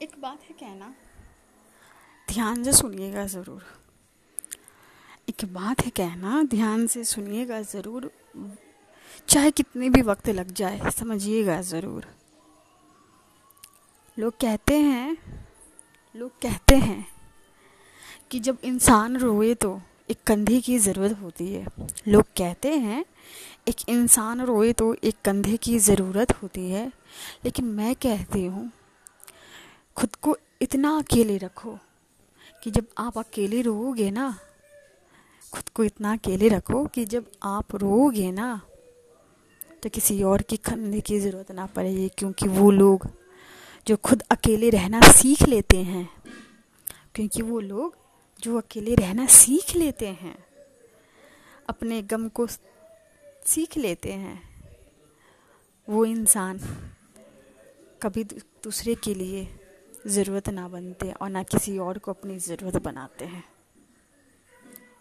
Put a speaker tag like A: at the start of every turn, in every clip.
A: एक बात है कहना। ध्यान से सुनिएगा ज़रूर। एक बात है कहना, ध्यान से सुनिएगा ज़रूर। चाहे कितने भी वक्त लग जाए, समझिएगा ज़रूर। लोग कहते हैं, लोग कहते हैं कि जब इंसान रोए तो एक कंधे की ज़रूरत होती है। लोग कहते हैं, एक इंसान रोए तो एक कंधे की ज़रूरत होती है। लेकिन मैं कहती हूँ खुद को इतना अकेले रखो कि जब आप अकेले रोओगे ना, खुद को इतना अकेले रखो कि जब आप रोओगे ना तो किसी और की खंदे की ज़रूरत ना पड़ेगी, क्योंकि वो लोग जो खुद अकेले रहना सीख लेते हैं, क्योंकि वो लोग जो अकेले रहना सीख लेते हैं, अपने गम को सीख लेते हैं। वो इंसान कभी दूसरे के लिए ज़रूरत ना बनते और ना किसी और को अपनी ज़रूरत बनाते हैं।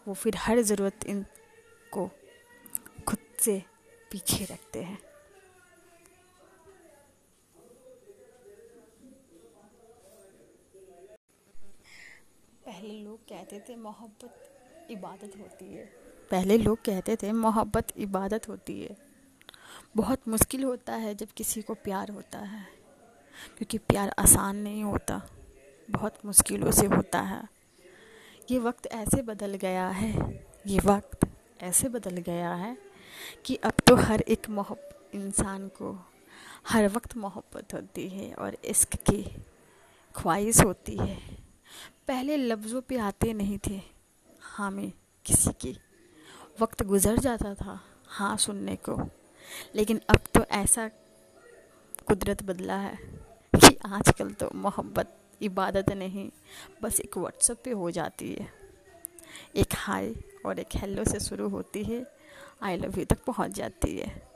A: वो फिर हर ज़रूरत इन को खुद से पीछे रखते हैं। पहले लोग कहते थे मोहब्बत इबादत होती है। पहले लोग कहते थे मोहब्बत इबादत होती है। बहुत मुश्किल होता है जब किसी को प्यार होता है। क्योंकि प्यार आसान नहीं होता, बहुत मुश्किलों से होता है। ये वक्त ऐसे बदल गया है, ये वक्त ऐसे बदल गया है कि अब तो हर एक मोहब्बत इंसान को, हर वक्त मोहब्बत होती है और इश्क की ख्वाहिश होती है। पहले लफ्ज़ों पे आते नहीं थे। हाँ में किसी की वक्त गुज़र जाता था हाँ सुनने को। लेकिन अब तो ऐसा कुदरत बदला है। आजकल तो मोहब्बत, इबादत नहीं, बस एक व्हाट्सएप पे हो जाती है। एक हाय और एक हेलो से शुरू होती है। आई लव यू तक पहुँच जाती है।